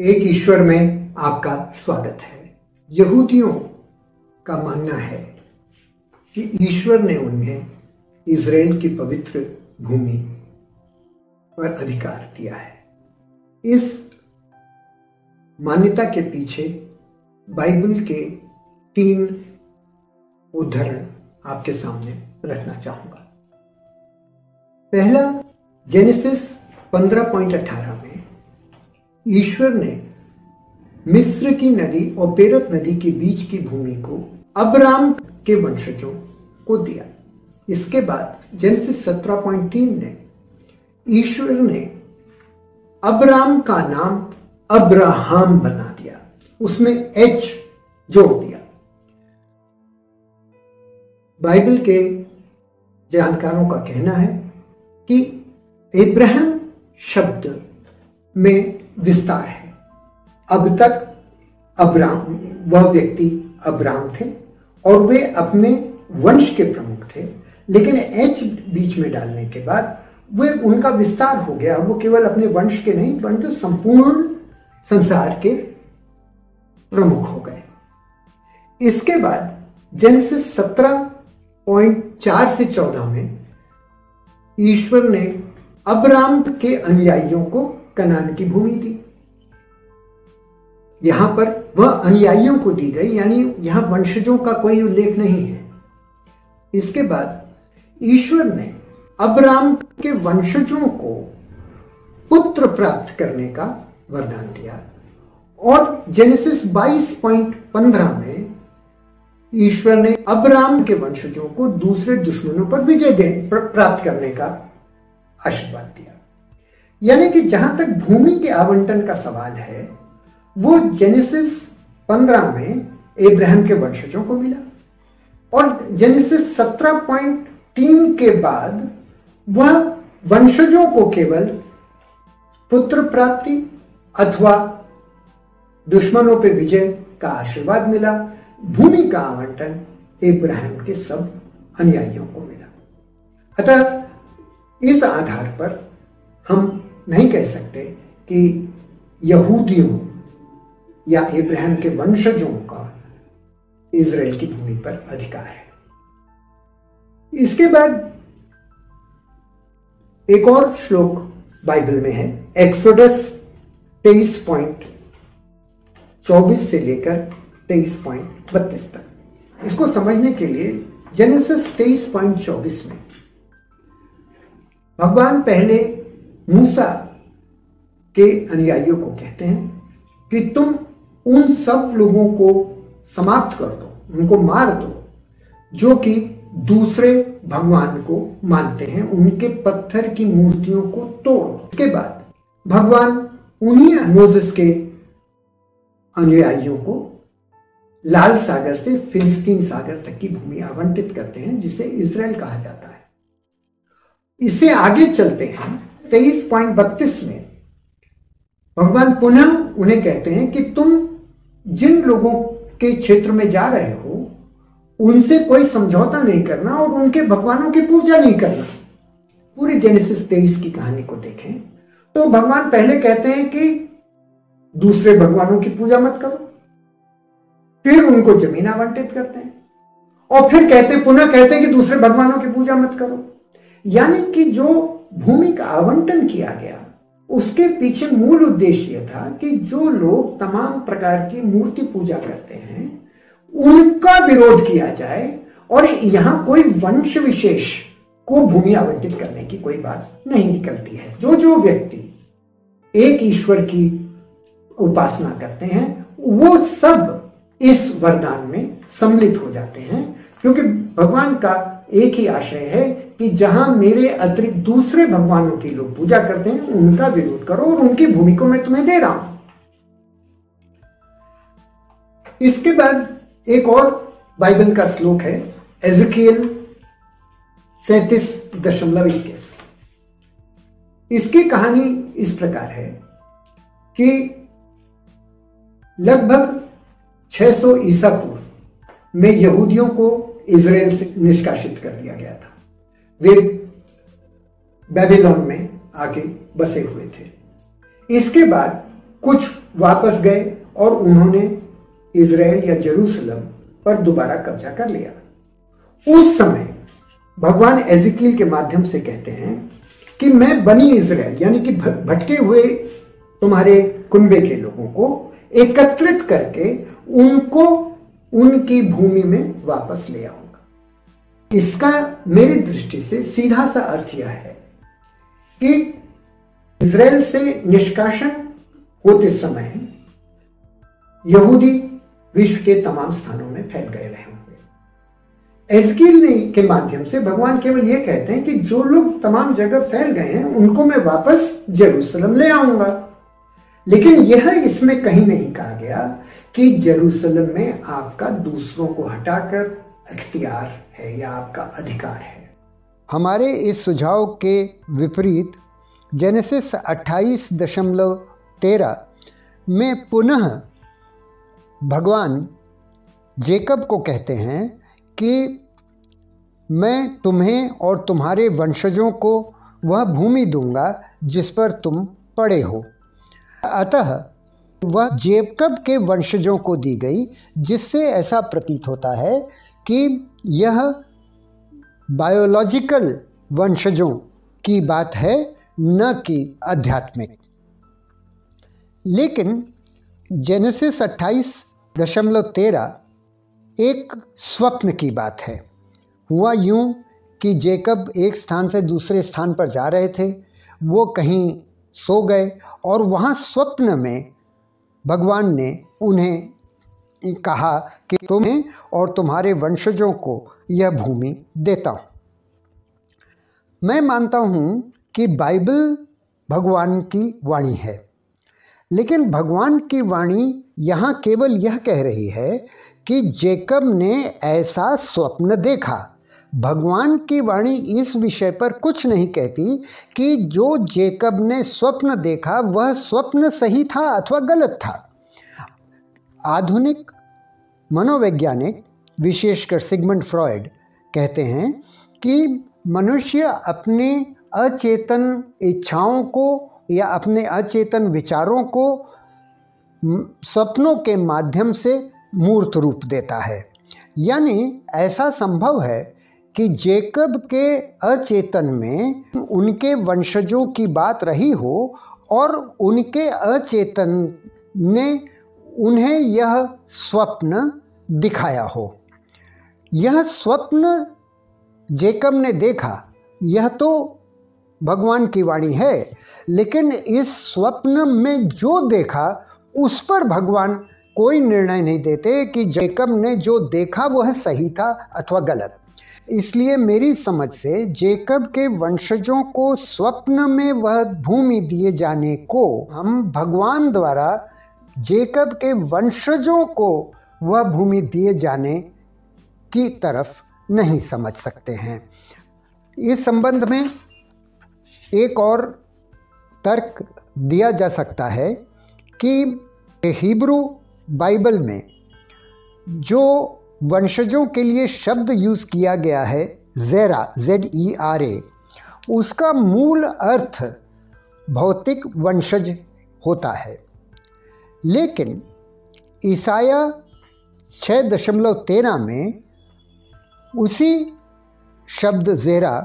एक ईश्वर में आपका स्वागत है। यहूदियों का मानना है कि ईश्वर ने उन्हें इज़राइल की पवित्र भूमि पर अधिकार दिया है। इस मान्यता के पीछे बाइबल के तीन उदाहरण आपके सामने रखना चाहूँगा। पहला, जेनेसिस 15.18 में ईश्वर ने मिस्र की नदी और पेरत नदी के बीच की भूमि को अब्राम के वंशजों को दिया। इसके बाद जेनेसिस 17.3 ने ईश्वर ने अब्राम का नाम अब्राहम बना दिया। उसमें एच जोड़ दिया। बाइबल के जानकारों का कहना है कि इब्राहिम शब्द में विस्तार है। अब तक अब्राम वह व्यक्ति अब्राम थे और वे अपने वंश के प्रमुख थे, लेकिन एच बीच में डालने के बाद वे उनका विस्तार हो गया। वो केवल अपने वंश के नहीं, परंतु संपूर्ण संसार के प्रमुख हो गए। इसके बाद जेनेसिस सत्रह पॉइंट चार से चौदह में ईश्वर ने अब्राम के अनुयायियों को कनान की भूमि दी यहाँ पर वह अनुयायियों को दी गई, यानी यहाँ वंशजों का कोई उल्लेख नहीं है। इसके बाद ईश्वर ने अब्राम के वंशजों को पुत्र प्राप्त करने का वरदान दिया। और जेनेसिस 22.15 में ईश्वर ने अब्राम के वंशजों को दूसरे दुश्मनों पर विजय प्राप्त करने का आशीर्वाद दिया। यानी कि जहाँ तक भूमि के आवंटन का सवाल है, वो जेनेसिस 15 में इब्राहिम के वंशजों को मिला। और जेनेसिस 17.3 के बाद वह वंशजों को केवल पुत्र प्राप्ति अथवा दुश्मनों पर विजय का आशीर्वाद मिला, भूमि का आवंटन इब्राहिम के सब अनुयायियों को मिला। अतः इस आधार पर हम नहीं कह सकते कि यहूदियों या इब्राहिम के वंशजों का इज़राइल की भूमि पर अधिकार है। इसके बाद एक और श्लोक बाइबल में है, एक्सोडस तेईस पॉइंट चौबीस से लेकर तेईस पॉइंट बत्तीस तक। इसको समझने के लिए जेनेसिस तेईस पॉइंट चौबीस में, भगवान पहले मूसा के अनुयायियों को कहते हैं कि तुम उन सब लोगों को समाप्त कर दो, उनको मार दो, जो कि दूसरे भगवान को मानते हैं। उनके पत्थर की मूर्तियों को तोड़ इसके बाद भगवान उन्हीं मोजिस के अनुयायियों को लाल सागर से फिलिस्तीन सागर तक की भूमि आवंटित करते हैं, जिसे इसराइल कहा जाता है। इससे आगे चलते हैं तेईस पॉइंट बत्तीस में भगवान पुनः उन्हें कहते हैं कि तुम जिन लोगों के क्षेत्र में जा रहे हो, उनसे कोई समझौता नहीं करना और उनके भगवानों की पूजा नहीं करना। पूरी जेनेसिस तेईस की कहानी को देखें तो भगवान पहले कहते हैं कि दूसरे भगवानों की पूजा मत करो, फिर उनको ज़मीन आवंटित करते हैं, और फिर कहते, पुनः कहते हैं कि दूसरे भगवानों की पूजा मत करो। यानी कि जो भूमि का आवंटन किया गया। उसके पीछे मूल उद्देश्य यह था कि जो लोग तमाम प्रकार की मूर्ति पूजा करते हैं, उनका विरोध किया जाए और यहाँ कोई वंश विशेष को भूमि आवंटित करने की कोई बात नहीं निकलती है। जो जो व्यक्ति एक ईश्वर की उपासना करते हैं, वो सब इस वरदान में सम्मिलित हो जाते हैं, क्योंकि भगवान का एक ही आशय है कि जहाँ मेरे अतिरिक्त दूसरे भगवानों की लोग पूजा करते हैं, उनका विरोध करो और उनकी भूमि को मैं तुम्हें दे रहा हूँ। इसके बाद एक और बाइबल का श्लोक है एजकेल सैतीस दशमलव इक्कीस। इसकी कहानी इस प्रकार है कि लगभग 600 ईसा पूर्व में यहूदियों को इसराइल से निष्कासित कर दिया गया था। वे बेबीलोन में आके बसे हुए थे। इसके बाद कुछ वापस गए और उन्होंने इसराइल या जेरूसलम पर दोबारा कब्जा कर लिया। उस समय भगवान एजिकील के माध्यम से कहते हैं कि मैं बनी इसराइल यानी कि भटके हुए तुम्हारे कुंबे के लोगों को एकत्रित करके उनको उनकी भूमि में वापस ले आऊँगा इसका मेरी दृष्टि से सीधा सा अर्थ यह है कि इसराइल से निष्कासन होते समय यहूदी विश्व के तमाम स्थानों में फैल गए रहे होंगे। एजकील के माध्यम से भगवान केवल यह कहते हैं कि जो लोग तमाम जगह फैल गए हैं, उनको मैं वापस जेरूसलम ले आऊँगा। लेकिन यह इसमें कहीं नहीं कहा गया कि जेरूसलम में आपका दूसरों को हटाकर अख्तियार है या आपका अधिकार है। हमारे इस सुझाव के विपरीत जेनेसिस अट्ठाईस दशमलव तेरह में पुनः भगवान जेकब को कहते हैं कि मैं तुम्हें और तुम्हारे वंशजों को वह भूमि दूँगा जिस पर तुम पड़े हो। अतः वह जेकब के वंशजों को दी गई, जिससे ऐसा प्रतीत होता है कि यह बायोलॉजिकल वंशजों की बात है, न कि आध्यात्मिक। लेकिन जेनेसिस अट्ठाईस दशमलव तेरह एक स्वप्न की बात है। हुआ यूँ कि जेकब एक स्थान से दूसरे स्थान पर जा रहे थे, वो कहीं सो गए और वहाँ स्वप्न में भगवान ने उन्हें कहा कि तुम्हें और तुम्हारे वंशजों को यह भूमि देता हूँ। मैं मानता हूँ कि बाइबल भगवान की वाणी है, लेकिन भगवान की वाणी यहाँ केवल यह कह रही है कि जेकब ने ऐसा स्वप्न देखा। भगवान की वाणी इस विषय पर कुछ नहीं कहती कि जो जेकब ने स्वप्न देखा, वह स्वप्न सही था अथवा गलत था। आधुनिक मनोवैज्ञानिक, विशेषकर सिगमंड फ्रॉयड, कहते हैं कि मनुष्य अपने अचेतन इच्छाओं को या अपने अचेतन विचारों को सपनों के माध्यम से मूर्त रूप देता है। यानी ऐसा संभव है कि जेकब के अचेतन में उनके वंशजों की बात रही हो और उनके अचेतन ने उन्हें यह स्वप्न दिखाया हो। यह स्वप्न जेकब ने देखा, यह तो भगवान की वाणी है, लेकिन इस स्वप्न में जो देखा, उस पर भगवान कोई निर्णय नहीं देते कि जेकब ने जो देखा वह सही था अथवा गलत। इसलिए मेरी समझ से जेकब के वंशजों को स्वप्न में वह भूमि दिए जाने को हम भगवान द्वारा जेकब के वंशजों को वह भूमि दिए जाने की तरफ़ नहीं समझ सकते हैं। इस संबंध में एक और तर्क दिया जा सकता है कि हिब्रू बाइबल में जो वंशजों के लिए शब्द यूज़ किया गया है, जेरा, जेड ई आर ए, उसका मूल अर्थ भौतिक वंशज होता है। लेकिन ईसाया छः दशमलव तेरह में उसी शब्द ज़ेरा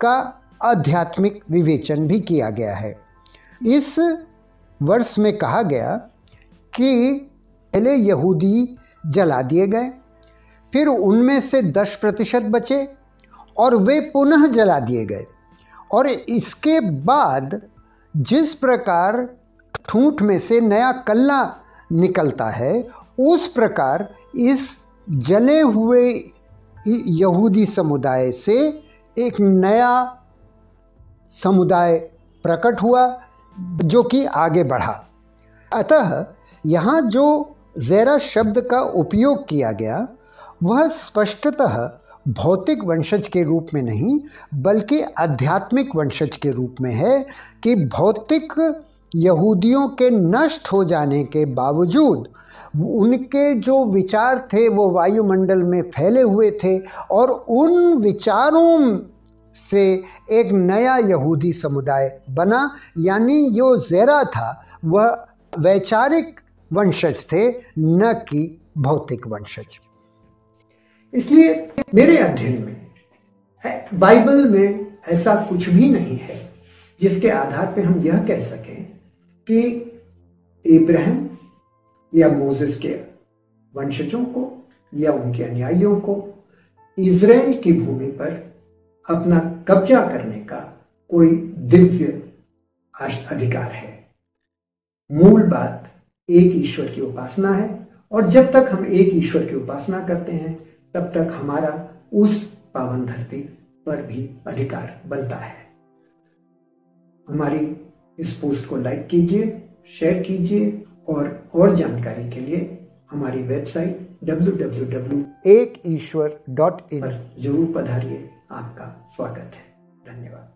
का आध्यात्मिक विवेचन भी किया गया है। इस वर्ष में कहा गया कि पहले यहूदी जला दिए गए, फिर उनमें से दस प्रतिशत बचे और वे पुनः जला दिए गए। और इसके बाद जिस प्रकार ठूठ में से नया कल्ला निकलता है, उस प्रकार इस जले हुए यहूदी समुदाय से एक नया समुदाय प्रकट हुआ, जो कि आगे बढ़ा। अतः यहाँ जो ज़ेरा शब्द का उपयोग किया गया, वह स्पष्टतः भौतिक वंशज के रूप में नहीं, बल्कि आध्यात्मिक वंशज के रूप में है कि भौतिक यहूदियों के नष्ट हो जाने के बावजूद, उनके जो विचार थे वो वायुमंडल में फैले हुए थे और उन विचारों से एक नया यहूदी समुदाय बना, यानी जो ज़ेरा था, वह वैचारिक वंशज थे, न कि भौतिक वंशज। इसलिए मेरे अध्ययन में बाइबल में ऐसा कुछ भी नहीं है, जिसके आधार पर हम यह कह सकें कि इब्राहिम या मोजिस के वंशजों को या उनके अनुयायियों को इज़राइल की भूमि पर अपना कब्जा करने का कोई दिव्य अधिकार है। मूल बात, एक ईश्वर की उपासना है और जब तक हम एक ईश्वर की उपासना करते हैं, तब तक हमारा उस पावन धरती पर भी अधिकार बनता है। हमारी इस पोस्ट को लाइक कीजिए शेयर कीजिए और और जानकारी के लिए हमारी वेबसाइट डब्ल्यू एक ईश्वर डॉट इन पर ज़रूर पधारिए। आपका स्वागत है। धन्यवाद।